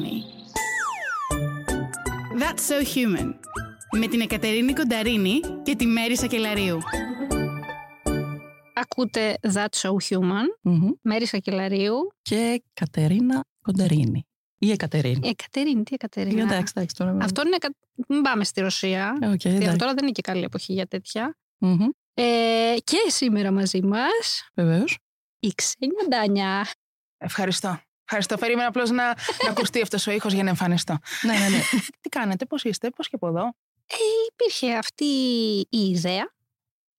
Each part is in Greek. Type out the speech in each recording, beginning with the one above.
Κονταρίνη. That's so human. Με την Εκατερίνη Κονταρίνη και τη Μέρη Σακελαρίου. Ακούτε That's So Human, Μμμ. Μέρη Σακελαρίου. Και Κατερίνα Κονταρίνη. Ή Εκατερίνη. Η Εκατερίνη, τι Εκατερίνη. Εντάξει, εντάξει τώρα. Αυτό είναι. εκα- Μην πάμε στη Ρωσία. Ε, οκ, Γιατί εντάξει. τώρα δεν είναι και καλή εποχή για τέτοια. Μμμ. Ε, και σήμερα μαζί μας Βεβαίως. η Ξένια Ντάνια. Ευχαριστώ. Ευχαριστώ. Περίμενα απλώς να, να ακουστεί αυτός ο ήχος για να εμφανιστώ. ναι, ναι, ναι. Τι κάνετε, πώς είστε, πώς και από εδώ; Ε, υπήρχε αυτή η ιδέα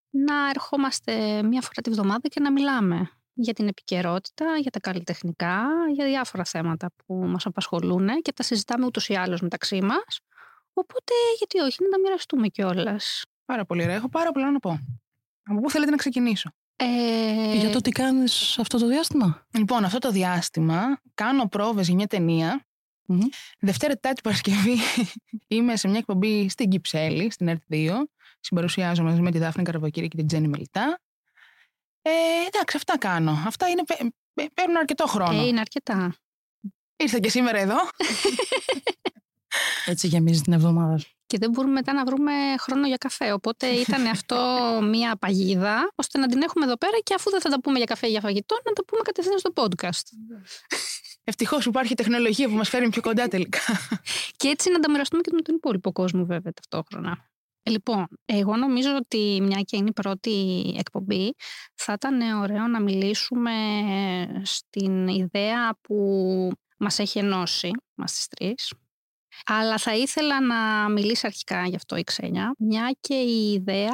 να ερχόμαστε μία φορά τη βδομάδα και να μιλάμε για την επικαιρότητα, για τα καλλιτεχνικά, για διάφορα θέματα που μας απασχολούν και τα συζητάμε ούτως ή άλλως μεταξύ μας. Οπότε γιατί όχι να τα μοιραστούμε κιόλας. Πάρα πολύ ωραία. Έχω πάρα πολλά να πω. Από πού θέλετε να ξεκινήσω; Ε, Για το τι κάνεις αυτό το διάστημα; Λοιπόν, αυτό το διάστημα κάνω πρόβες για μια ταινία. Μμμ. Δευτέρα, Τετάρτη, Παρασκευή είμαι σε μια εκπομπή στην Κυψέλη, στην ΕΡΤ2. Συμπαρουσιάζω μαζί με τη Δάφνη Καραβοκύρη και την Τζέννη Μελιτά. Ε, εντάξει, αυτά κάνω. Αυτά είναι, παι- παι- παίρνουν αρκετό χρόνο. ε, είναι αρκετά. Ήρθα και σήμερα εδώ. Έτσι γεμίζει την εβδομάδα σου. Και δεν μπορούμε μετά να βρούμε χρόνο για καφέ. Οπότε ήταν αυτό μία παγίδα, ώστε να την έχουμε εδώ πέρα και αφού δεν θα τα πούμε για καφέ ή για φαγητό, να τα πούμε κατευθείαν στο podcast. Ευτυχώς υπάρχει τεχνολογία που μας φέρνει πιο κοντά τελικά. Και έτσι να τα μοιραστούμε και με τον υπόλοιπο κόσμο, βέβαια, ταυτόχρονα. Ε, Λοιπόν, εγώ νομίζω ότι μια και είναι η πρώτη εκπομπή, θα ήταν ωραίο να μιλήσουμε στην ιδέα που μας έχει ενώσει, μας τις τρεις. Αλλά θα ήθελα να μιλήσει αρχικά γι' αυτό η Ξένια, μια και η ιδέα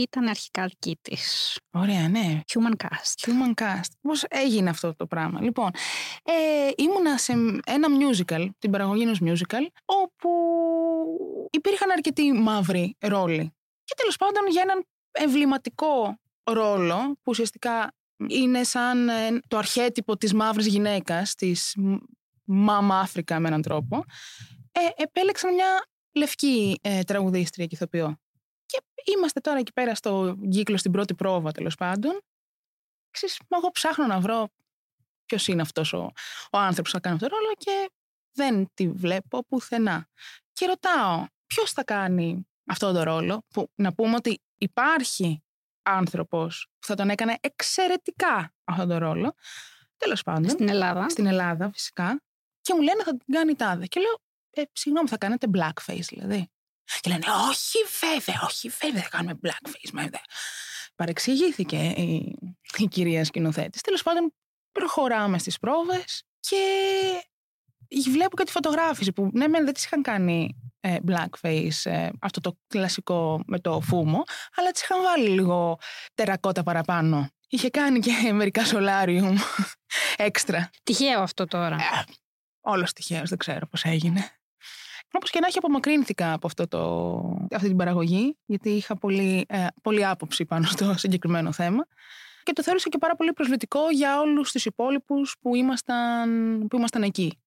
ήταν αρχικά δική της. Ωραία, ναι. Human Cast. Human Cast. Πώς έγινε αυτό το πράγμα; Λοιπόν, ε, ήμουνα σε ένα musical, την παραγωγή ενός musical, όπου υπήρχαν αρκετοί μαύροι ρόλοι. Και τέλος πάντων για έναν εμβληματικό ρόλο, που ουσιαστικά είναι σαν ε, το αρχέτυπο της μαύρης γυναίκας, της Μάμα Αφρικα με έναν τρόπο, ε, επέλεξαν μια λευκή ε, τραγουδίστρια και ηθοποιό. Και είμαστε τώρα εκεί πέρα στο κύκλο, στην πρώτη πρόβα τέλος πάντων. Ξέρεις, μα εγώ ψάχνω να βρω ποιος είναι αυτός ο, ο άνθρωπος που θα κάνει αυτό το ρόλο και δεν τη βλέπω πουθενά. Και ρωτάω, ποιος θα κάνει αυτό το ρόλο, που να πούμε ότι υπάρχει άνθρωπος που θα τον έκανε εξαιρετικά αυτό το ρόλο. Τέλος πάντων Στην Ελλάδα. στην Ελλάδα φυσικά και μου λένε θα την κάνει η τάδε. Και λέω, ε, συγγνώμη, θα κάνετε blackface δηλαδή. Και λένε, όχι βέβαια, όχι βέβαια θα κάνουμε blackface. Μα, δε». Παρεξηγήθηκε η, η κυρία σκηνοθέτης. Τέλος πάντων, προχωράμε στις πρόβες και βλέπω και τη φωτογράφηση που ναι, μεν δεν τις είχαν κάνει ε, blackface, ε, αυτό το κλασικό με το φούμο, αλλά τις είχαν βάλει λίγο τερακότα παραπάνω. Είχε κάνει και μερικά solarium έξτρα. Τυχαίο αυτό τώρα. Ε, Όλος τυχαίος, δεν ξέρω πώς έγινε. Όπως και να έχει, απομακρύνθηκα από αυτό το, αυτή την παραγωγή, γιατί είχα πολύ, ε, πολύ άποψη πάνω στο συγκεκριμένο θέμα. Και το θεώρησα και πάρα πολύ προσβλητικό για όλους τους υπόλοιπους που ήμασταν, που ήμασταν εκεί.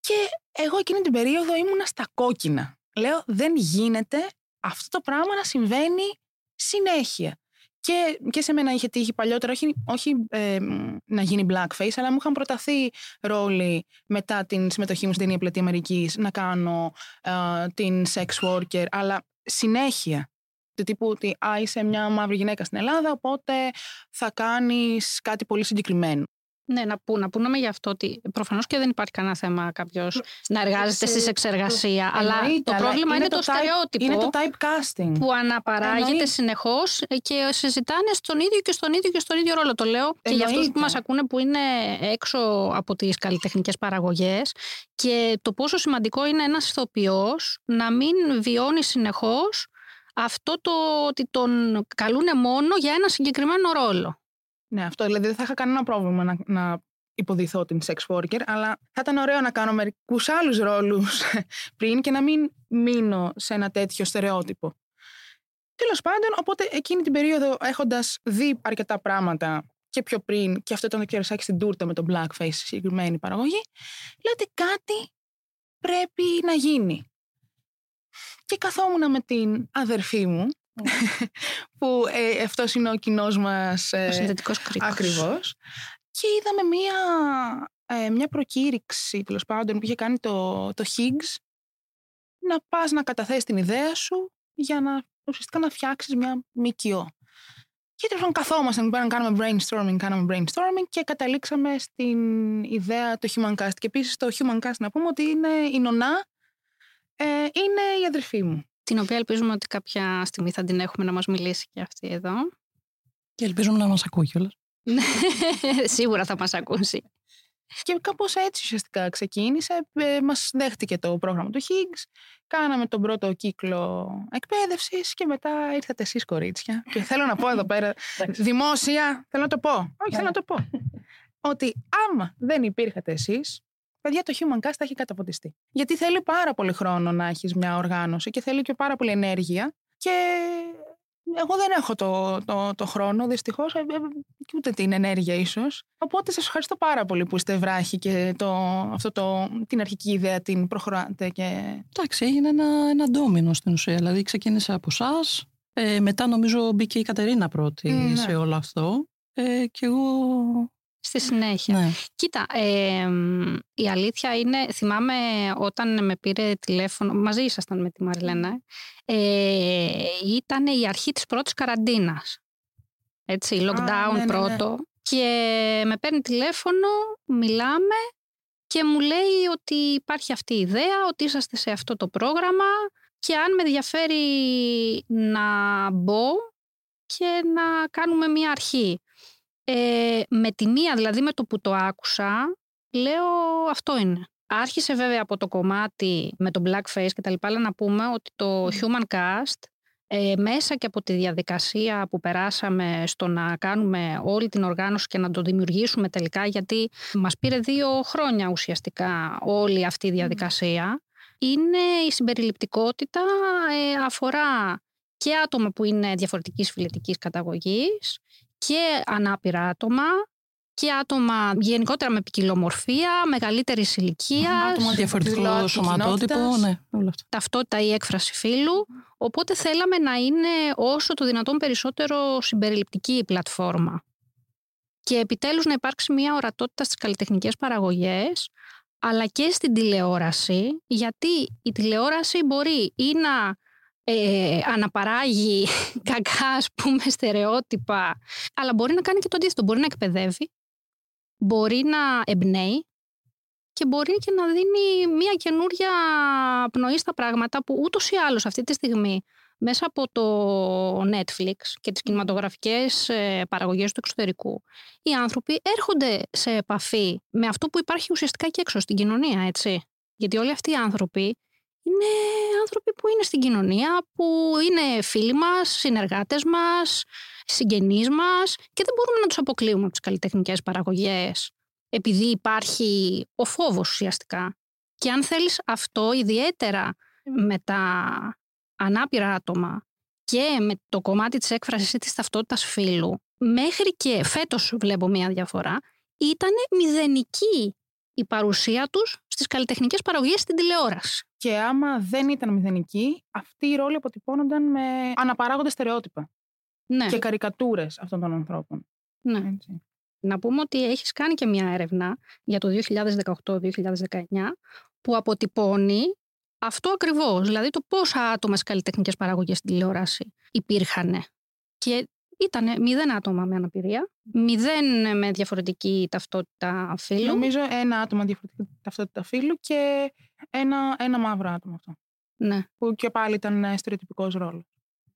Και εγώ εκείνη την περίοδο ήμουνα στα κόκκινα. Λέω, δεν γίνεται αυτό το πράγμα να συμβαίνει συνέχεια. Και, και σε μένα είχε τύχει παλιότερα, όχι, όχι ε, να γίνει blackface, αλλά μου είχαν προταθεί ρόλοι μετά την συμμετοχή μου στην ταινία Πλατεία Αμερικής να κάνω ε, την sex worker, αλλά συνέχεια. Του τύπου ότι α, είσαι μια μαύρη γυναίκα στην Ελλάδα, οπότε θα κάνεις κάτι πολύ συγκεκριμένο. Ναι, να, που, να πούμε γι' αυτό ότι προφανώς και δεν υπάρχει κανένα θέμα κάποιος να εργάζεται σε- στη εξεργασία. αλλά Εννοείται, το αλλά πρόβλημα είναι, το, type- στερεότυπο Είναι το typecasting. που αναπαράγεται Εννοείται. συνεχώς και συζητάνε στον ίδιο και στον ίδιο και στον ίδιο ρόλο. Το λέω και για αυτούς που Εννοείται. μας ακούνε που είναι έξω από τις καλλιτεχνικές παραγωγές και το πόσο σημαντικό είναι ένας ηθοποιός να μην βιώνει συνεχώς αυτό το ότι τον καλούνε μόνο για ένα συγκεκριμένο ρόλο. Ναι, αυτό. Δηλαδή δεν θα είχα κανένα πρόβλημα να, να υποδηθώ την sex worker, αλλά θα ήταν ωραίο να κάνω μερικούς άλλους ρόλους πριν και να μην μείνω σε ένα τέτοιο στερεότυπο. Τέλος πάντων, οπότε εκείνη την περίοδο έχοντας δει αρκετά πράγματα και πιο πριν, και αυτό ήταν το κερασάκι στην τούρτα με το blackface, στη συγκεκριμένη παραγωγή, λέω ότι κάτι πρέπει να γίνει. Και καθόμουν με την αδερφή μου, που ε, αυτός είναι ο κοινός μας... Ο Ε, συνδετικός κρίκος. Ακριβώς. Και είδαμε μία ε, μια προκήρυξη τέλος πάντων που είχε κάνει το, το Higgs να πας να καταθέσεις την ιδέα σου για να ουσιαστικά να φτιάξεις μια ΜΚΟ. Και τέλος πάντων καθόμασταν να κάνουμε brainstorming, κάναμε brainstorming και καταλήξαμε στην ιδέα του Humancast. Και επίσης το Humancast να πούμε ότι είναι η νονά, ε, είναι η αδερφή μου. Την οποία ελπίζουμε ότι κάποια στιγμή θα την έχουμε να μας μιλήσει και αυτή εδώ. Και ελπίζουμε να μας ακούει κιόλας. Σίγουρα θα μας ακούσει. Και κάπως έτσι ουσιαστικά ξεκίνησε. Ε, Μας δέχτηκε το πρόγραμμα του Higgs. Κάναμε τον πρώτο κύκλο εκπαίδευσης και μετά ήρθατε εσείς, κορίτσια. Και θέλω να πω εδώ πέρα, δημόσια, θέλω να το πω. Όχι, θέλω να το πω. ότι άμα δεν υπήρχατε εσείς, παιδιά, το Human Cast θα έχει καταποντιστεί. Γιατί θέλει πάρα πολύ χρόνο να έχεις μια οργάνωση και θέλει και πάρα πολύ ενέργεια. Και εγώ δεν έχω το, το, το χρόνο, δυστυχώς, ε, ε, ούτε την ενέργεια ίσως. Οπότε σας ευχαριστώ πάρα πολύ που είστε βράχοι και το, αυτό το, την αρχική ιδέα την προχωράτε. Και... Εντάξει, έγινε ένα, ένα ντόμινο στην ουσία. Δηλαδή ξεκίνησε από εσάς. Ε, μετά νομίζω μπήκε η Κατερίνα πρώτη Ναι. σε όλο αυτό. Ε, και εγώ. Στη συνέχεια. Ναι. Κοίτα, ε, η αλήθεια είναι, θυμάμαι όταν με πήρε τηλέφωνο, μαζί ήσασταν με τη Μαριλένα, ε, ήταν η αρχή της πρώτης καραντίνας. Έτσι, lockdown ναι, ναι, ναι. πρώτο. Και με παίρνει τηλέφωνο, μιλάμε και μου λέει ότι υπάρχει αυτή η ιδέα, ότι είσαστε σε αυτό το πρόγραμμα και αν με ενδιαφέρει να μπω και να κάνουμε μια αρχή. Ε, με τη μία, δηλαδή με το που το άκουσα, λέω αυτό είναι. Άρχισε βέβαια από το κομμάτι με το blackface και τα λοιπά, αλλά να πούμε ότι το human cast ε, μέσα και από τη διαδικασία που περάσαμε στο να κάνουμε όλη την οργάνωση και να το δημιουργήσουμε τελικά, γιατί μας πήρε δύο χρόνια ουσιαστικά όλη αυτή η διαδικασία, είναι η συμπεριληπτικότητα ε, αφορά και άτομα που είναι διαφορετικής φιλετικής καταγωγής και ανάπηρα άτομα και άτομα γενικότερα με ποικιλομορφία, μεγαλύτερης ηλικίας, Άτομα Διαφορετικό δηλώσει σωματότυπο. κοινότητας. Ναι, όλα αυτά. ταυτότητα ή έκφραση φύλου. Οπότε θέλαμε να είναι όσο το δυνατόν περισσότερο συμπεριληπτική η πλατφόρμα. Και επιτέλους να υπάρξει μια ορατότητα στις καλλιτεχνικές παραγωγές, αλλά και στην τηλεόραση, γιατί η τηλεόραση μπορεί ή να ε, αναπαράγει κακά, ας πούμε, στερεότυπα, αλλά μπορεί να κάνει και το αντίθετο. Μπορεί να εκπαιδεύει, μπορεί να εμπνέει και μπορεί και να δίνει μια καινούρια πνοή στα πράγματα που ούτως ή άλλως αυτή τη στιγμή μέσα από το Netflix και τις κινηματογραφικές ε, παραγωγές του εξωτερικού οι άνθρωποι έρχονται σε επαφή με αυτό που υπάρχει ουσιαστικά και έξω στην κοινωνία, έτσι. Γιατί όλοι αυτοί οι άνθρωποι είναι άνθρωποι που είναι στην κοινωνία, που είναι φίλοι μας, συνεργάτες μας, συγγενείς μας και δεν μπορούμε να τους αποκλείουμε από τις καλλιτεχνικές παραγωγές επειδή υπάρχει ο φόβος ουσιαστικά. Και αν θέλεις αυτό ιδιαίτερα με τα ανάπηρα άτομα και με το κομμάτι της έκφρασης ή της ταυτότητας φύλου, μέχρι και φέτος βλέπω μία διαφορά, ήταν μηδενική η παρουσία τους στις καλλιτεχνικές παραγωγές στην τηλεόραση. Και άμα δεν ήταν μηδενική, αυτοί οι ρόλοι αποτυπώνονταν με αναπαράγονται στερεότυπα Ναι, και καρικατούρες αυτών των ανθρώπων. ναι. Έτσι. Να πούμε ότι έχεις κάνει και μια έρευνα για το 2018-2019 που αποτυπώνει αυτό ακριβώς, δηλαδή το πόσα άτομα στις καλλιτεχνικές παραγωγές στην τηλεόραση υπήρχαν. Και ήταν μηδέν άτομα με αναπηρία, μηδέν με διαφορετική ταυτότητα φύλου. Νομίζω ένα άτομο διαφορετική ταυτότητα φύλου και ένα, ένα μαύρο άτομο αυτό. Ναι. Που και πάλι ήταν ε, στερεοτυπικός ρόλος.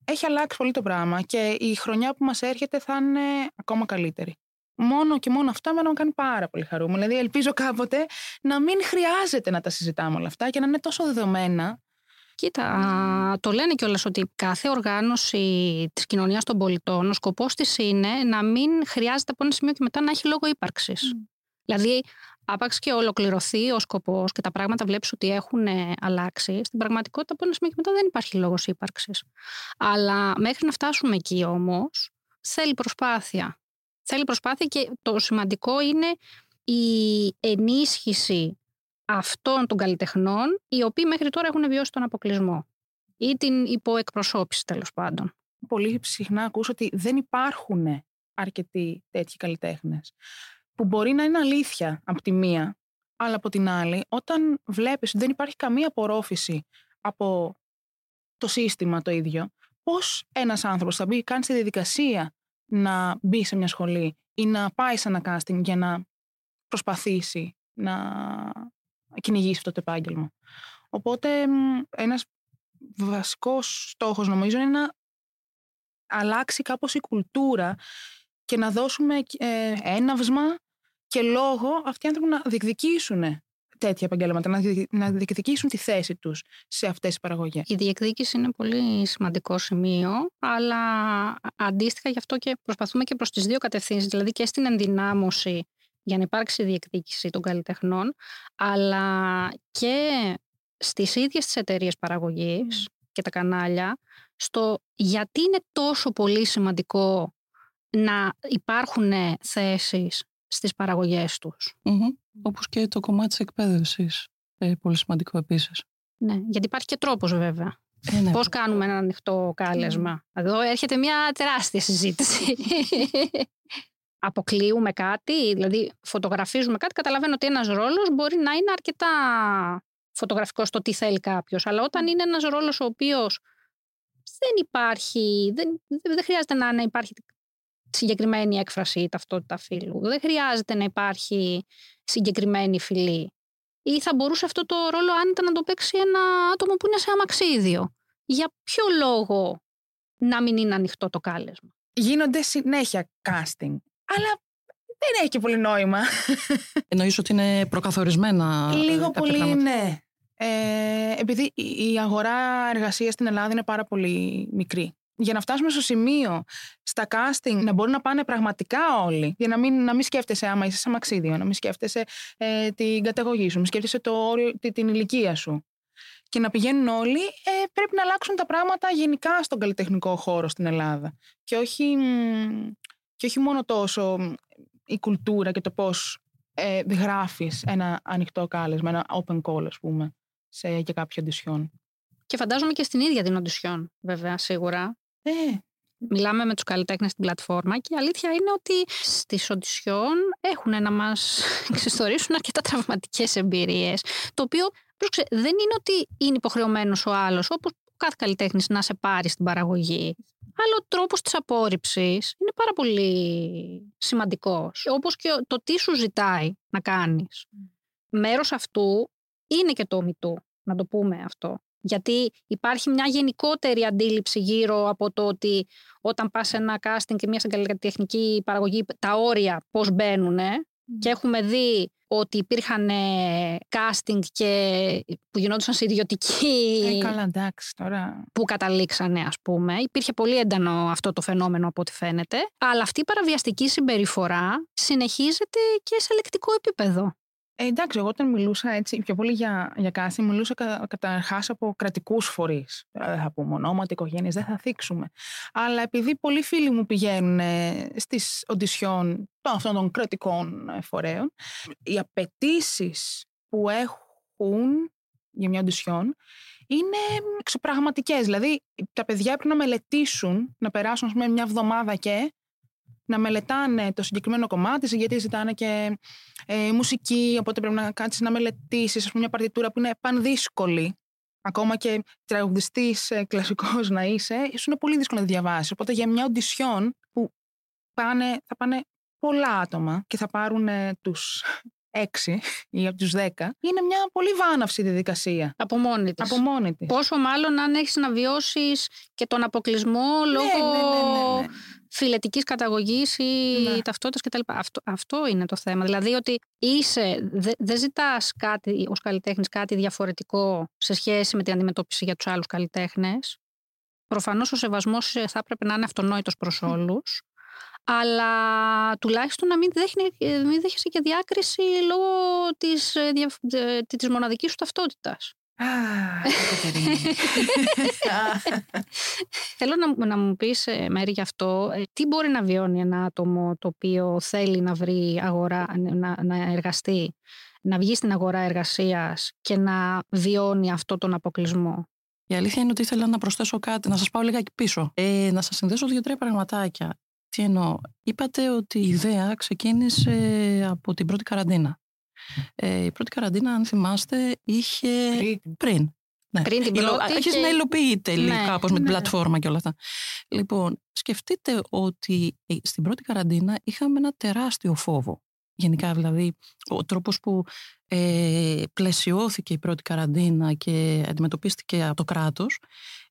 Έχει αλλάξει πολύ το πράγμα και η χρονιά που μας έρχεται θα είναι ακόμα καλύτερη. Μόνο και μόνο αυτό εμένα με κάνει πάρα πολύ χαρούμενο. Δηλαδή, ελπίζω κάποτε να μην χρειάζεται να τα συζητάμε όλα αυτά και να είναι τόσο δεδομένα. Κοίτα, α, το λένε κιόλας ότι κάθε οργάνωση της κοινωνίας των πολιτών, ο σκοπός της είναι να μην χρειάζεται από ένα σημείο και μετά να έχει λόγο ύπαρξης. Δηλαδή, άπαξ και ολοκληρωθεί ο σκοπός και τα πράγματα βλέπεις ότι έχουν ε, αλλάξει, στην πραγματικότητα από ένα σημείο και μετά δεν υπάρχει λόγος ύπαρξης. Αλλά μέχρι να φτάσουμε εκεί όμως, θέλει προσπάθεια. Θέλει προσπάθεια και το σημαντικό είναι η ενίσχυση αυτών των καλλιτεχνών, οι οποίοι μέχρι τώρα έχουν βιώσει τον αποκλεισμό ή την υποεκπροσώπηση τέλος πάντων. Πολύ συχνά ακούσω ότι δεν υπάρχουν αρκετοί τέτοιοι καλλιτέχνες. που μπορεί να είναι αλήθεια από τη μία, αλλά από την άλλη, όταν βλέπεις ότι δεν υπάρχει καμία απορρόφηση από το σύστημα το ίδιο, πώς ένας άνθρωπος θα μπει καν στη διαδικασία να μπει σε μια σχολή ή να πάει σε ένα casting για να προσπαθήσει να κυνηγήσει αυτό το επάγγελμα. Οπότε ένας βασικός στόχος νομίζω είναι να αλλάξει κάπως η κουλτούρα και να δώσουμε ε, έναυσμα και λόγο αυτοί οι άνθρωποι να διεκδικήσουν τέτοια επαγγέλματα, να διεκδικήσουν τη θέση τους σε αυτές τις παραγωγές. Η διεκδίκηση είναι πολύ σημαντικό σημείο, αλλά αντίστοιχα γι' αυτό και προσπαθούμε και προς τις δύο κατευθύνσεις, δηλαδή και στην ενδυνάμωση για να υπάρξει διεκδίκηση των καλλιτεχνών, αλλά και στις ίδιες τις εταιρείες παραγωγής και τα κανάλια, στο γιατί είναι τόσο πολύ σημαντικό να υπάρχουν θέσεις στις παραγωγές τους. mm Όπως και το κομμάτι της εκπαίδευσης. Ε, πολύ σημαντικό επίσης. Ναι, γιατί υπάρχει και τρόπος βέβαια. Ε, ναι. Πώς κάνουμε ένα ανοιχτό κάλεσμα. Εδώ έρχεται μια τεράστια συζήτηση. Αποκλείουμε κάτι, δηλαδή φωτογραφίζουμε κάτι, καταλαβαίνω ότι ένας ρόλος μπορεί να είναι αρκετά φωτογραφικός στο τι θέλει κάποιος. Αλλά όταν είναι ένας ρόλος ο οποίος δεν υπάρχει, δεν, δεν χρειάζεται να, να υπάρχει συγκεκριμένη έκφραση ή ταυτότητα φύλου. Δεν χρειάζεται να υπάρχει συγκεκριμένη φυλή. Ή θα μπορούσε αυτό το ρόλο άνετα να το παίξει ένα άτομο που είναι σε αμαξίδιο. Για ποιο λόγο να μην είναι ανοιχτό το κάλεσμα; Γίνονται συνέχεια casting. Αλλά δεν έχει και πολύ νόημα. Εννοείς ότι είναι προκαθορισμένα. Λίγο πολύ, ναι. Ε, επειδή η αγορά εργασίας στην Ελλάδα είναι πάρα πολύ μικρή για να φτάσουμε στο σημείο στα casting να μπορούν να πάνε πραγματικά όλοι, για να μην, να μην σκέφτεσαι άμα είσαι σε μαξίδιο, να μην σκέφτεσαι ε, την καταγωγή σου, να μην σκέφτεσαι το, την, την ηλικία σου. Και να πηγαίνουν όλοι, ε, πρέπει να αλλάξουν τα πράγματα γενικά στον καλλιτεχνικό χώρο στην Ελλάδα. Και όχι, και όχι μόνο τόσο η κουλτούρα και το πώς ε, γράφεις ένα ανοιχτό κάλεσμα, ένα open call, ας πούμε, σε, για κάποιο αντισιόν. Και φαντάζομαι και στην ίδια την οντισιόν, βέβαια, σίγουρα. Ε, Μιλάμε με τους καλλιτέχνες στην πλατφόρμα και η αλήθεια είναι ότι στις οντισιόν έχουν να μας εξιστορήσουν αρκετά τραυματικές εμπειρίες. Το οποίο δεν είναι ότι είναι υποχρεωμένος ο άλλος, όπως κάθε καλλιτέχνης να σε πάρει στην παραγωγή. Αλλά ο τρόπος της απόρριψης είναι πάρα πολύ σημαντικός. Όπως και το τι σου ζητάει να κάνεις. Μέρος αυτού είναι και το μητού, να το πούμε αυτό. Γιατί υπάρχει μια γενικότερη αντίληψη γύρω από το ότι όταν πας σε ένα casting και μια καλλιτεχνική παραγωγή, τα όρια πώς μπαίνουν και έχουμε δει ότι υπήρχαν casting και που γινόντουσαν σε ιδιωτική. Ε, καλά, εντάξει, τώρα. Που καταλήξανε, ας πούμε. Υπήρχε πολύ έντονο αυτό το φαινόμενο από ό,τι φαίνεται. Αλλά αυτή η παραβιαστική συμπεριφορά συνεχίζεται και σε λεκτικό επίπεδο. Ε, εντάξει, εγώ όταν μιλούσα έτσι, πιο πολύ για, για κάση, μιλούσα κα, καταρχάς από κρατικούς φορείς. Δεν θα πούμε ονόματα, οικογένειες, δεν θα θίξουμε. Αλλά επειδή πολλοί φίλοι μου πηγαίνουν ε, στις οντισιόν αυτών των κρατικών ε, φορέων, οι απαιτήσεις που έχουν για μια οντισιόν είναι εξωπραγματικές. Δηλαδή, τα παιδιά πρέπει να μελετήσουν, να περάσουν πούμε, μια εβδομάδα και να μελετάνε το συγκεκριμένο κομμάτι, γιατί ζητάνε και ε, μουσική, οπότε πρέπει να κάτσεις να μελετήσεις μια παρτιτούρα που είναι πανδύσκολη. Ακόμα και τραγουδιστής ε, κλασικός να είσαι, σου είναι πολύ δύσκολο να τη διαβάσεις. Οπότε για μια οντισιόν που πάνε, θα πάνε πολλά άτομα και θα πάρουν ε, τους έξι ή από τους δέκα, είναι μια πολύ βάναυση διαδικασία. Από μόνη της. Από μόνη της. Πόσο μάλλον αν έχεις να βιώσεις και τον αποκλεισμό Ναι, λόγω ναι, ναι, ναι, ναι. Φιλετικής καταγωγής ή Ναι. ταυτότητας κτλ. Αυτό, αυτό είναι το θέμα. Δηλαδή ότι είσαι, δε- δεν ζητάς κάτι ως καλλιτέχνης κάτι διαφορετικό σε σχέση με την αντιμετώπιση για τους άλλους καλλιτέχνες. Προφανώς ο σεβασμός θα έπρεπε να είναι αυτονόητος προς όλους. Αλλά τουλάχιστον να μην, δέχνε- μην δέχεσαι και διάκριση λόγω της, ε, δια- ε, της μοναδικής σου ταυτότητας. Α, Κατερίνη. Θέλω να, να μου πεις, ε, Μέρη, γι' αυτό, ε, τι μπορεί να βιώνει ένα άτομο το οποίο θέλει να βρει αγορά, να, να εργαστεί, να βγει στην αγορά εργασίας και να βιώνει αυτό τον αποκλεισμό; Η αλήθεια είναι ότι ήθελα να προσθέσω κάτι, να σας πάω λιγάκι πίσω. Ε, να σας συνδέσω δύο-τρία πραγματάκια. Τι εννοώ; Είπατε ότι η ιδέα ξεκίνησε από την πρώτη καραντίνα. Ε, η πρώτη καραντίνα, αν θυμάστε, είχε Πριν. πριν. Ναι. Πριν την Υλο- πρώτη Άρχισε και- να υλοποιείται Ναι, ναι, κάπως με την ναι. πλατφόρμα και όλα αυτά. Λοιπόν, σκεφτείτε ότι ε, στην πρώτη καραντίνα είχαμε ένα τεράστιο φόβο. Γενικά δηλαδή ο τρόπος που ε, πλαισιώθηκε η πρώτη καραντίνα και αντιμετωπίστηκε από το κράτος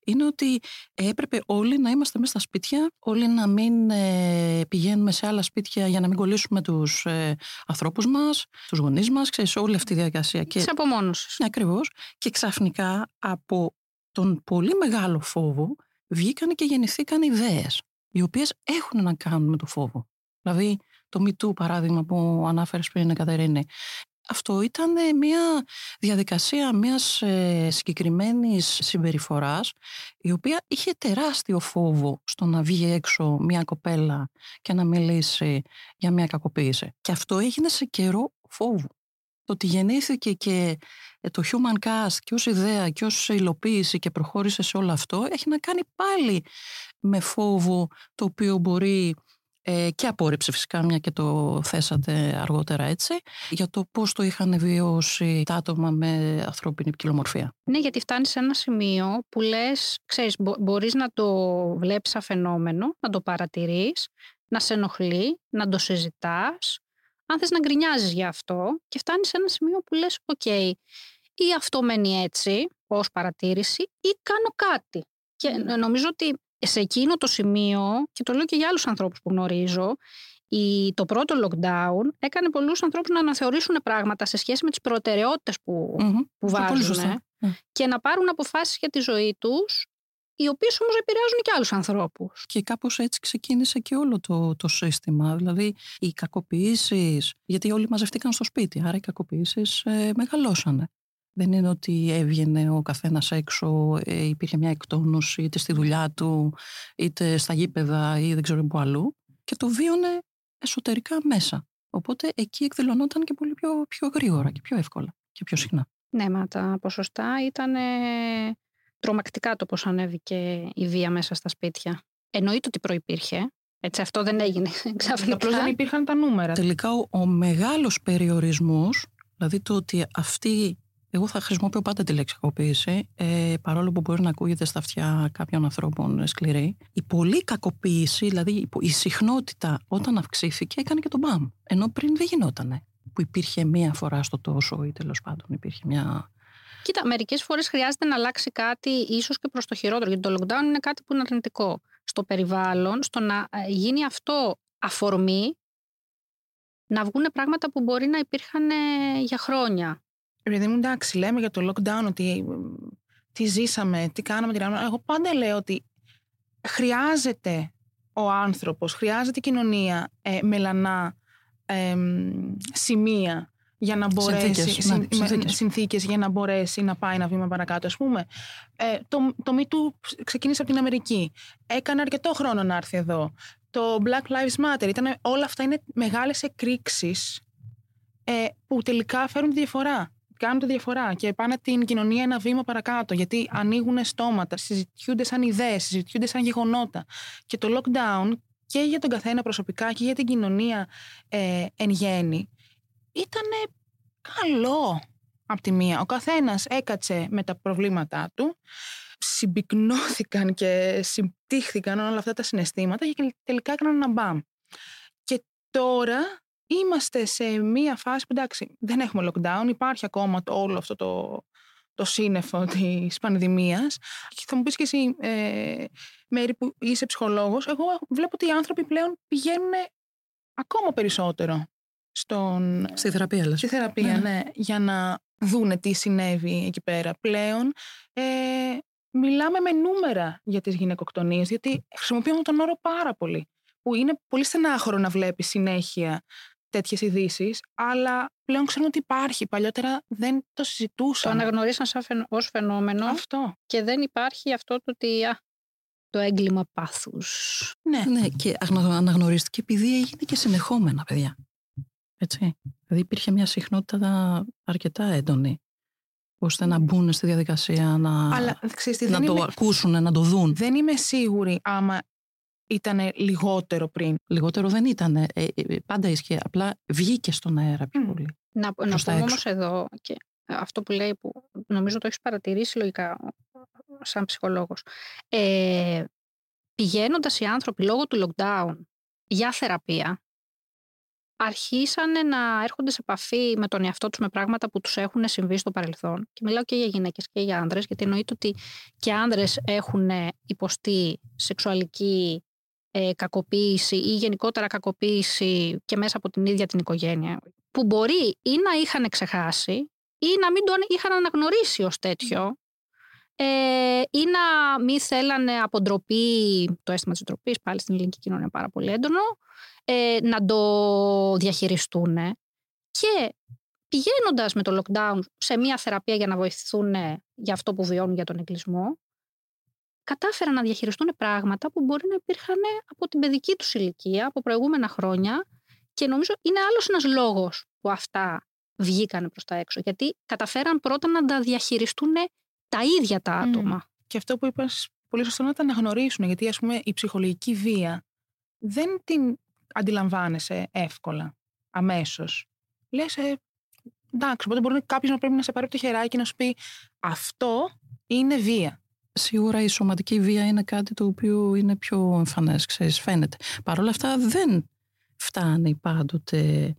είναι ότι έπρεπε όλοι να είμαστε μέσα στα σπίτια, όλοι να μην ε, πηγαίνουμε σε άλλα σπίτια για να μην κολλήσουμε τους ε, ανθρώπους μας, τους γονείς μας, ξέρεις, όλη αυτή η διαδικασία. Και Τη απομόνωσης. ναι, ακριβώς. Και ξαφνικά από τον πολύ μεγάλο φόβο βγήκαν και γεννηθήκαν ιδέες, οι οποίες έχουν να κάνουν με το φόβο. Δηλαδή, το Me Too, παράδειγμα που ανάφερες πριν, Κατερίνη, αυτό ήταν ε, μια διαδικασία μιας ε, συγκεκριμένης συμπεριφοράς η οποία είχε τεράστιο φόβο στο να βγει έξω μια κοπέλα και να μιλήσει για μια κακοποίηση. Και αυτό έγινε σε καιρό φόβου. Το ότι γεννήθηκε και ε, το human cast και ως ιδέα και ως υλοποίηση και προχώρησε σε όλο αυτό έχει να κάνει πάλι με φόβο το οποίο μπορεί ε, και απόρριψε φυσικά μια και το θέσατε αργότερα έτσι για το πώς το είχαν βιώσει τα άτομα με ανθρώπινη ποικιλομορφία. Ναι, γιατί φτάνει σε ένα σημείο που λες, ξέρεις, μπορείς να το βλέπεις σαν φαινόμενο, να το παρατηρείς, να σε ενοχλεί, να το συζητάς. Αν θες να γκρινιάζεις για αυτό, και φτάνεις σε ένα σημείο που λες: Οκ, ή αυτό μένει έτσι, ως παρατήρηση, ή κάνω κάτι. Και νομίζω ότι σε εκείνο το σημείο, και το λέω και για άλλους ανθρώπους που γνωρίζω, η, το πρώτο lockdown έκανε πολλούς ανθρώπους να αναθεωρήσουν πράγματα σε σχέση με τις προτεραιότητες που, Μμμ. που Αυτό πολύ βάζουν σωστά. Ναι. και να πάρουν αποφάσεις για τη ζωή τους οι οποίες όμως επηρεάζουν και άλλους ανθρώπους. Και κάπως έτσι ξεκίνησε και όλο το, το σύστημα. Δηλαδή οι κακοποιήσεις, γιατί όλοι μαζευτήκαν στο σπίτι, άρα οι κακοποιήσεις ε, μεγαλώσανε. Δεν είναι ότι έβγαινε ο καθένας έξω, ε, υπήρχε μια εκτόνωση είτε στη δουλειά του, είτε στα γήπεδα ή δεν ξέρω πού αλλού και το βίωνε εσωτερικά μέσα. Οπότε εκεί εκδηλωνόταν και πολύ πιο, πιο γρήγορα και πιο εύκολα και πιο συχνά. Ναι, μα τα ποσοστά ήταν ε, τρομακτικά το πώς ανέβηκε η βία μέσα στα σπίτια. Εννοείται ότι προϋπήρχε. Έτσι, αυτό δεν έγινε ξαφνικά. Απλώς δεν υπήρχαν τα νούμερα. Τελικά ο, ο μεγάλος περιορισμός, δηλαδή το ότι αυτή, εγώ θα χρησιμοποιώ πάντα τη λέξη κακοποίηση, ε, παρόλο που μπορεί να ακούγεται στα αυτιά κάποιων ανθρώπων ε, σκληρή, η πολλή κακοποίηση, δηλαδή η, η συχνότητα όταν αυξήθηκε έκανε και τον μπαμ. Ενώ πριν δεν γινότανε. Που υπήρχε μία φορά στο τόσο ή τέλος πάντων υπήρχε μια... Κοίτα, μερικές φορές χρειάζεται να αλλάξει κάτι ίσως και προς το χειρότερο, γιατί το lockdown είναι κάτι που είναι αρνητικό στο περιβάλλον, στο να ε, γίνει αυτό αφορμή να βγουν πράγματα που μπορεί να υπήρχαν ε, για χρόνια. Επειδή μου εντάξει, λέμε για το lockdown ότι ε, τι ζήσαμε, τι κάναμε, τι κάναμε. Εγώ πάντα λέω ότι χρειάζεται ο άνθρωπος, χρειάζεται η κοινωνία ε, μελανά ε, σημεία για να μπορέσει, Συνθήκες, ναι, συν- με- συνθήκες. συνθήκες για να μπορέσει να πάει ένα βήμα παρακάτω. Ας πούμε, ε, το, το Me Too ξεκίνησε από την Αμερική. Έκανε αρκετό χρόνο να έρθει εδώ. Το Black Lives Matter. Ήταν, όλα αυτά είναι μεγάλες εκρήξεις ε, που τελικά φέρουν τη διαφορά. Κάνουν τη διαφορά και πάνε την κοινωνία ένα βήμα παρακάτω. Γιατί ανοίγουν στόματα, συζητιούνται σαν ιδέες, συζητιούνται σαν γεγονότα. Και το lockdown και για τον καθένα προσωπικά και για την κοινωνία ε, εν γέννη ήταν καλό από τη μία. Ο καθένας έκατσε με τα προβλήματά του, συμπυκνώθηκαν και συμπτύχθηκαν όλα αυτά τα συναισθήματα και τελικά έκαναν ένα μπαμ. Και τώρα είμαστε σε μία φάση που εντάξει δεν έχουμε lockdown, υπάρχει ακόμα το, όλο αυτό το, το σύννεφο της πανδημίας και θα μου πεις και εσύ ε, Μέρη που είσαι ψυχολόγος εγώ βλέπω ότι οι άνθρωποι πλέον πηγαίνουν ακόμα περισσότερο στον, Στη θεραπεία λες. στη θεραπεία, Ναι. ναι, για να δούνε τι συνέβη εκεί πέρα. Πλέον ε, μιλάμε με νούμερα για τις γυναικοκτονίες, γιατί χρησιμοποιούμε τον όρο πάρα πολύ, που είναι πολύ στενάχωρο να βλέπεις συνέχεια τέτοιες ειδήσεις, αλλά πλέον ξέρουμε ότι υπάρχει. Παλιότερα δεν το Το συζητούσαμε. αναγνωρίσαν σαν φαινο- ως φαινόμενο Αυτό. και δεν υπάρχει αυτό το ότι α, το έγκλημα πάθους. Ναι. Ναι, και αγνο- αναγνωρίστηκε επειδή έγινε και συνεχόμενα, παιδιά. Έτσι. Δηλαδή υπήρχε μια συχνότητα αρκετά έντονη, ώστε να μπουν στη διαδικασία να, Αλλά ξέρεις τι, να δεν, το είμαι, ακούσουν, να το δουν. δεν είμαι σίγουρη άμα ήταν λιγότερο πριν. Λιγότερο δεν ήταν. Ε, ε, πάντα ίσχυε. Απλά βγήκε στον αέρα πιο Μμ. πολύ. Να, να προς τα πούμε έξω. όμως εδώ και αυτό που λέει που νομίζω το έχεις παρατηρήσει λογικά σαν ψυχολόγος. Ε, πηγαίνοντας οι άνθρωποι λόγω του lockdown για θεραπεία αρχίσανε να έρχονται σε επαφή με τον εαυτό τους με πράγματα που τους έχουν συμβεί στο παρελθόν. Και μιλάω και για γυναίκες και για άνδρες, γιατί εννοείται ότι και άνδρες έχουν υποστεί σεξουαλική ε, κακοποίηση ή γενικότερα κακοποίηση και μέσα από την ίδια την οικογένεια, που μπορεί ή να είχαν ξεχάσει ή να μην τον είχαν αναγνωρίσει ως τέτοιο ε, ή να μην θέλανε από ντροπή, το αίσθημα της ντροπής πάλι στην ελληνική κοινωνία πάρα πολύ έντονο, ε, να το διαχειριστούν και πηγαίνοντας με το lockdown σε μια θεραπεία για να βοηθηθούν για αυτό που βιώνουν για τον εγκλισμό, κατάφεραν να διαχειριστούν πράγματα που μπορεί να υπήρχαν από την παιδική τους ηλικία, από προηγούμενα χρόνια και νομίζω είναι άλλος ένας λόγος που αυτά βγήκαν προς τα έξω. Γιατί καταφέραν πρώτα να τα διαχειριστούν τα ίδια τα Μμμ. άτομα. Και αυτό που είπες πολύ σωστό να τα αναγνωρίσουν, γιατί ας πούμε η ψυχολογική βία δεν την αντιλαμβάνεσαι εύκολα, αμέσως. Λες, ε, εντάξει, οπότε μπορεί κάποιος να πρέπει να σε πάρει από το χεράκι και να σου πει αυτό είναι βία. Σίγουρα η σωματική βία είναι κάτι το οποίο είναι πιο εμφανές, ξέρεις, φαίνεται. Παρ' όλα αυτά δεν φτάνει πάντοτε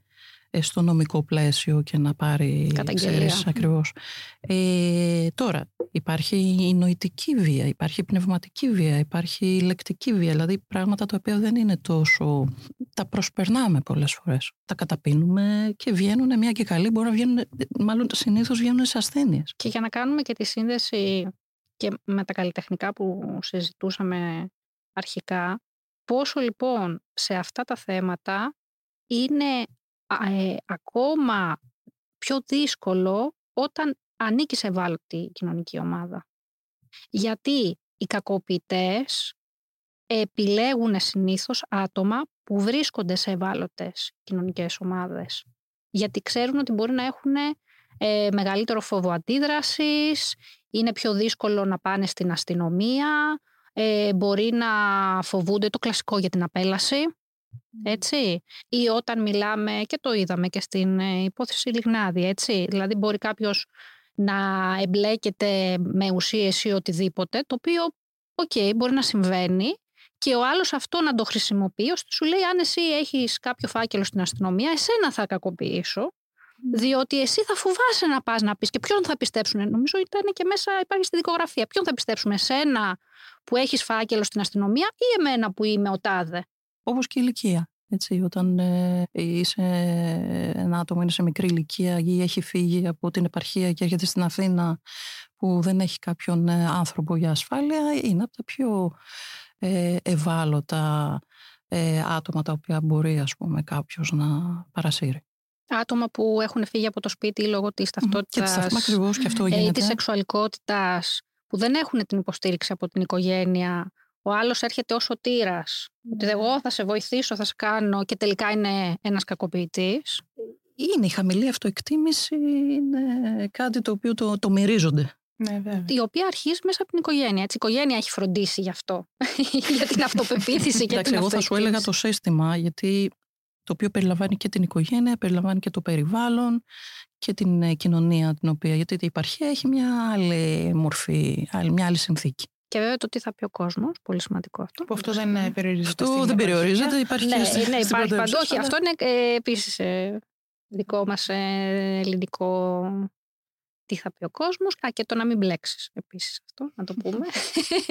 ε, στο νομικό πλαίσιο και να πάρει, Καταγγελία. ξέρεις, ακριβώς. Ε, τώρα, υπάρχει η νοητική βία, υπάρχει η πνευματική βία, υπάρχει η λεκτική βία, δηλαδή πράγματα τα οποία δεν είναι τόσο... Τα προσπερνάμε πολλές φορές. Τα καταπίνουμε και βγαίνουν μια και καλή, μπορεί να βγαίνουν, μάλλον συνήθως βγαίνουν σε ασθένειες. Και για να κάνουμε και τη σύνδεση και με τα καλλιτεχνικά που συζητούσαμε αρχικά, πόσο λοιπόν σε αυτά τα θέματα είναι α, ε, ακόμα πιο δύσκολο όταν ανήκει σε ευάλωτη κοινωνική ομάδα. Γιατί οι κακοποιητές επιλέγουν συνήθως άτομα που βρίσκονται σε ευάλωτες κοινωνικές ομάδες. Γιατί ξέρουν ότι μπορεί να έχουν ε, μεγαλύτερο φόβο αντίδρασης, είναι πιο δύσκολο να πάνε στην αστυνομία, ε, μπορεί να φοβούνται το κλασικό για την απέλαση, έτσι. Ή όταν μιλάμε, και το είδαμε και στην ε, υπόθεση Λιγνάδη, έτσι. Δηλαδή μπορεί κάποιος να εμπλέκεται με ουσίες ή οτιδήποτε, το οποίο, οκ, μπορεί να συμβαίνει και ο άλλος αυτό να το χρησιμοποιεί, ώστε σου λέει αν εσύ έχεις κάποιο φάκελο στην αστυνομία, εσένα θα κακοποιήσω, διότι εσύ θα φοβάσαι να πας να πεις και ποιον θα πιστέψουν. Νομίζω ήταν και μέσα, υπάρχει στη δικογραφία. Ποιον θα πιστέψουμε, εσένα που έχεις φάκελο στην αστυνομία ή εμένα που είμαι ο τάδε; Όπως και η ηλικία. Έτσι, όταν ε, είσαι ένα άτομο είναι σε μικρή ηλικία ή έχει φύγει από την επαρχία και έρχεται στην Αθήνα που δεν έχει κάποιον ε, άνθρωπο για ασφάλεια, είναι από τα πιο ε, ευάλωτα ε, άτομα τα οποία μπορεί ας πούμε κάποιος να παρασύρει. Άτομα που έχουν φύγει από το σπίτι λόγω της Και της ταυτότητας σταθμά ακριβώς και αυτό ε, ή γίνεται. της σεξουαλικότητας που δεν έχουν την υποστήριξη από την οικογένεια. Ο άλλος έρχεται ως σωτήρας. Ότι εγώ θα σε βοηθήσω, θα σε κάνω και τελικά είναι ένας κακοποιητής. Είναι η χαμηλή αυτοεκτίμηση, είναι κάτι το οποίο το, το μυρίζονται. Ναι, βέβαια. Η οποία αρχίζει μέσα από την οικογένεια. Έτσι, η οικογένεια έχει φροντίσει γι' αυτό. για την αυτοπεποίθηση και Εντάξει, την εγώ θα σου έλεγα το αυτοεκτίμηση. σύστημα, γιατί το οποίο περιλαμβάνει και την οικογένεια, περιλαμβάνει και το περιβάλλον και την ε, κοινωνία την οποία, γιατί η υπαρχία έχει μια άλλη μορφή, άλλη- μια άλλη συνθήκη. Και βέβαια το τι θα πει ο κόσμος, πολύ σημαντικό αυτό. Που αυτό δεν ε, περιορίζεται. Αυτό στην δεν επαρχία. περιορίζεται, υπάρχει Ναι, και στη- ναι, στην υπάρχει παντού. πρωτεύουσα, Όχι, αλλά- αυτό είναι ε, επίσης δικό μας ελληνικό. Τι θα πει ο κόσμος. Α, και το να μην μπλέξεις επίσης αυτό, να το πούμε.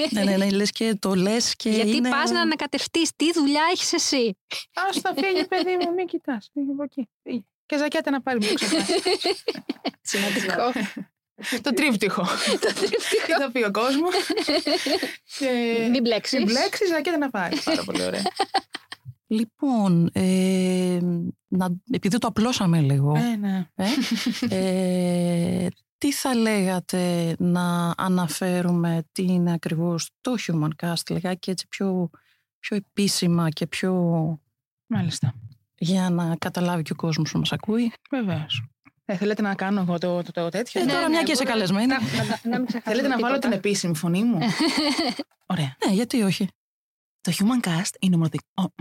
ναι, ναι, ναι, λες και το λες και Γιατί είναι... πας να ανακατευτείς, τι δουλειά έχεις εσύ; Α θα φύγει, παιδί μου, μην κοιτάς. Φύγει από εκεί. Φύγει. Και ζακέτα να πάρει, μην το ξεχάσει. Σημαντικό. το τρίπτυχο. Τι θα πει ο κόσμος. Μην μπλέξεις. Μην μπλέξεις, ζακέτα να πάρεις. Πάρα πολύ ωραία. Λοιπόν, ε, να, επειδή το απλώσαμε λίγο, Ε, ναι. ε, ε, τι θα λέγατε να αναφέρουμε τι είναι ακριβώς το Human Cast, λιγάκι έτσι πιο, πιο επίσημα και πιο Μάλιστα. για να καταλάβει και ο κόσμος που μας ακούει. Βεβαίως. Ε, θέλετε να κάνω εγώ το, το, το τέτοιο; Ε, Ναι, τώρα ναι, μια και είσαι μπορεί- καλεσμένη. Να, να, να μην ξεχάσουμε Θέλετε να βάλω την τίποτα. επίσημη φωνή μου; Ωραία. Ναι, γιατί όχι. Το Human Cast είναι ο μοναδικό.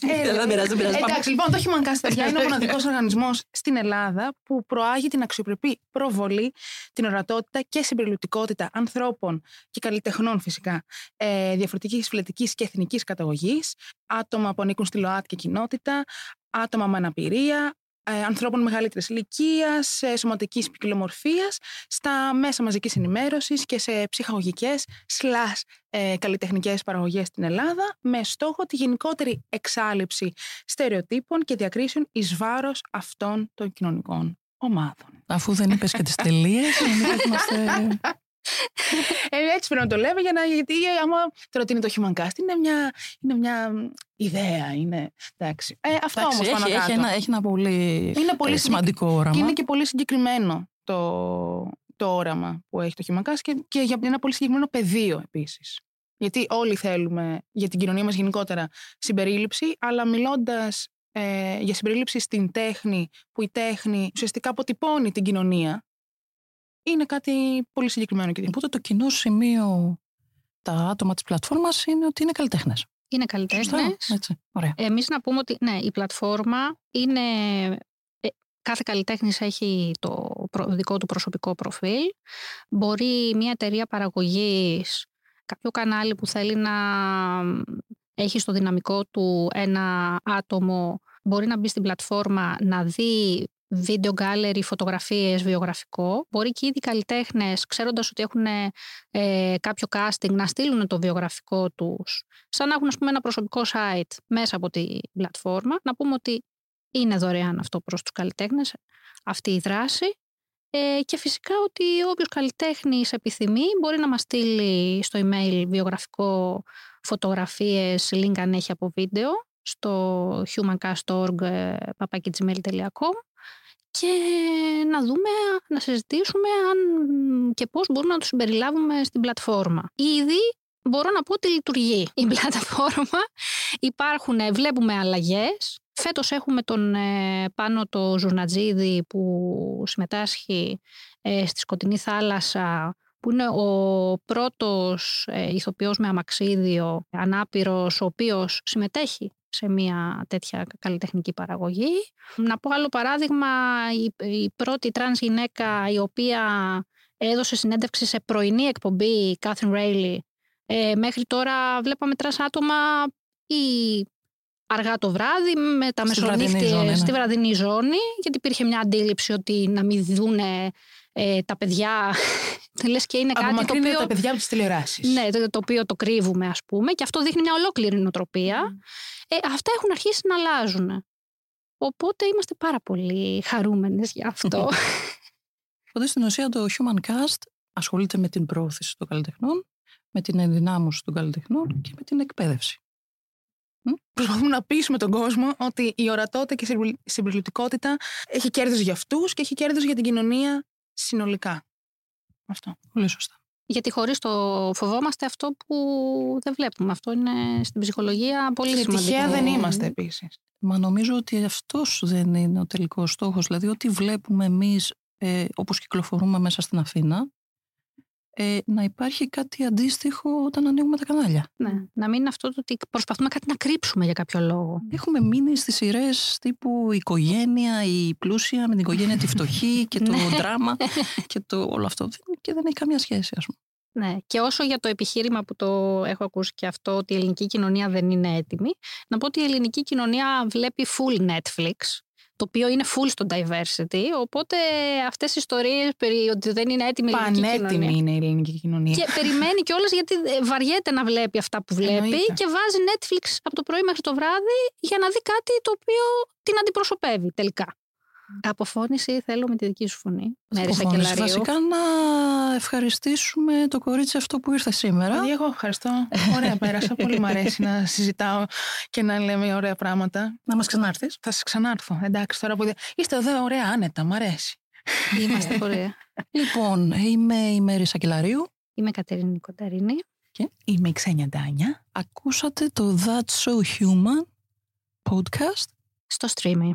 Ε, δεν πειράζει, δεν πειράζει. Εντάξει, λοιπόν, το Human Cast, παιδιά, είναι ο μοναδικός οργανισμός στην Ελλάδα που προάγει την αξιοπρεπή προβολή, την ορατότητα και συμπεριληπτικότητα ανθρώπων και καλλιτεχνών φυσικά ε, διαφορετικής φυλετικής και εθνικής καταγωγής, άτομα που ανήκουν στη ΛΟΑΤ και κοινότητα, άτομα με αναπηρία, ε, ανθρώπων μεγαλύτερης ηλικίας, σωματικής ποικιλομορφίας, στα μέσα μαζικής ενημέρωσης και σε ψυχαγωγικές slash ε, καλλιτεχνικές παραγωγές στην Ελλάδα, με στόχο τη γενικότερη εξάλληψη στερεοτύπων και διακρίσεων εις βάρος αυτών των κοινωνικών ομάδων. Αφού δεν είπες και τις τελείες, είμαστε. Ε, έτσι πρέπει να το λέμε, για να, γιατί άμα τώρα τι είναι το human cast, είναι μια, είναι μια ιδέα. Είναι, εντάξει. Ε, αυτό Εντάξει, όμως πάνω έχει, έχει, κάτω. ένα, έχει ένα πολύ, Είναι πολύ ε, σημαντικό όραμα. Και είναι και πολύ συγκεκριμένο το, το όραμα που έχει το Human Cast και, και για ένα πολύ συγκεκριμένο πεδίο επίσης. Γιατί όλοι θέλουμε για την κοινωνία μας γενικότερα συμπερίληψη, αλλά μιλώντας ε, για συμπερίληψη στην τέχνη, που η τέχνη ουσιαστικά αποτυπώνει την κοινωνία, είναι κάτι πολύ συγκεκριμένο και Οπότε το κοινό σημείο τα άτομα της πλατφόρμας είναι ότι είναι καλλιτέχνες. Είναι Σωστά, καλλιτέχνε. έτσι, ωραία. Εμείς να πούμε ότι ναι, η πλατφόρμα είναι... ε, Κάθε καλλιτέχνης έχει το προ- δικό του προσωπικό προφίλ. Μπορεί μια εταιρεία παραγωγής, κάποιο κανάλι που θέλει να έχει στο δυναμικό του ένα άτομο, μπορεί να μπει στην πλατφόρμα να δει βίντεο gallery, φωτογραφίες, βιογραφικό. Μπορεί και ήδη οι καλλιτέχνες, ξέροντας ότι έχουν ε, κάποιο casting, να στείλουν το βιογραφικό τους σαν να έχουν ας πούμε, ένα προσωπικό site μέσα από την πλατφόρμα, να πούμε ότι είναι δωρεάν αυτό προς τους καλλιτέχνες, αυτή η δράση. Ε, και φυσικά ότι όποιος καλλιτέχνης επιθυμεί μπορεί να μας στείλει στο email βιογραφικό φωτογραφίες, link αν έχει από βίντεο, στο humancast.org ε, papakigmail.com και να δούμε, να συζητήσουμε αν και πώς μπορούμε να το συμπεριλάβουμε στην πλατφόρμα. Ήδη μπορώ να πω ότι λειτουργεί η πλατφόρμα. Υπάρχουν, ε, βλέπουμε αλλαγές. Φέτος έχουμε τον ε, πάνω το Ζουρνατζίδη που συμμετάσχει ε, στη Σκοτεινή Θάλασσα που είναι ο πρώτος ε, ηθοποιός με αμαξίδιο ανάπηρος ο οποίος συμμετέχει σε μια τέτοια καλλιτεχνική παραγωγή. Να πω άλλο παράδειγμα, η, η πρώτη τρανς γυναίκα η οποία έδωσε συνέντευξη σε πρωινή εκπομπή, η Κάθριν Ρέιλι, ε, μέχρι τώρα βλέπαμε τρανς άτομα ή αργά το βράδυ με τα Στη βραδινή μεσονύχτια ζώνη, ναι. στη βραδινή ζώνη γιατί υπήρχε μια αντίληψη ότι να μην δούνε ε, τα παιδιά λες και είναι κάτι το Απομακρύνεται οποίο τα παιδιά από τις τηλεοράσεις. ναι, το, το οποίο το κρύβουμε ας πούμε και αυτό δείχνει μια ολόκληρη νοοτροπία. Ε, αυτά έχουν αρχίσει να αλλάζουν. Οπότε είμαστε πάρα πολύ χαρούμενες γι' αυτό. Οπότε στην ουσία το Human Cast ασχολείται με την πρόθεση των καλλιτεχνών, με την ενδυνάμωση των καλλιτεχνών και με την εκπαίδευση. Προσπαθούμε να πείσουμε τον κόσμο ότι η ορατότητα και η συμπεριλη- συμπεριληπτικότητα έχει κέρδος για αυτούς και έχει κέρδος για την κοινωνία συνολικά. Αυτό. Πολύ σωστά. Γιατί χωρίς το φοβόμαστε αυτό που δεν βλέπουμε. Αυτό είναι στην ψυχολογία πολύ Και σημαντικό. τυχαία δεν είμαστε επίσης. Μα νομίζω ότι αυτός δεν είναι ο τελικός στόχος. Δηλαδή ότι βλέπουμε εμείς ε, όπως κυκλοφορούμε μέσα στην Αθήνα ε, να υπάρχει κάτι αντίστοιχο όταν ανοίγουμε τα κανάλια. Ναι, να μην είναι αυτό το ότι προσπαθούμε κάτι να κρύψουμε για κάποιο λόγο. Έχουμε μείνει στις σειρές τύπου η οικογένεια, η πλούσια με την οικογένεια τη φτωχή και το Ναι. δράμα και το όλο αυτό. Και δεν έχει καμία σχέση, ας πούμε. Ναι. Και όσο για το επιχείρημα που το έχω ακούσει και αυτό, ότι η ελληνική κοινωνία δεν είναι έτοιμη, να πω ότι η ελληνική κοινωνία βλέπει full Netflix, το οποίο είναι full στο diversity, οπότε αυτές οι ιστορίες περί ότι δεν είναι έτοιμη η ελληνική κοινωνία. Πανέτοιμη είναι η ελληνική κοινωνία. Και περιμένει κιόλας γιατί ε, βαριέται να βλέπει αυτά που βλέπει Εννοείται. και βάζει Netflix από το πρωί μέχρι το βράδυ για να δει κάτι το οποίο την αντιπροσωπεύει τελικά. Αποφώνηση θέλω με τη δική σου φωνή. Μέρη Αποφώνηση. Σακελαρίου. Βασικά να ευχαριστήσουμε το κορίτσι αυτό που ήρθε σήμερα. Δηλαδή, εγώ ευχαριστώ. Ωραία, πέρασα. Πολύ μου αρέσει να συζητάω και να λέμε ωραία πράγματα. Να μας ξανάρθεις. Θα σα ξανάρθω. Εντάξει, τώρα που είδα- είστε εδώ ωραία, άνετα. Μ' αρέσει. Είμαστε ωραία. Λοιπόν, είμαι η Μέρη Σακελαρίου. Είμαι Κατερίνη Κονταρίνη. Είμαι η Ξένια Ντάνια. Ακούσατε το That's So Human podcast Στο streaming.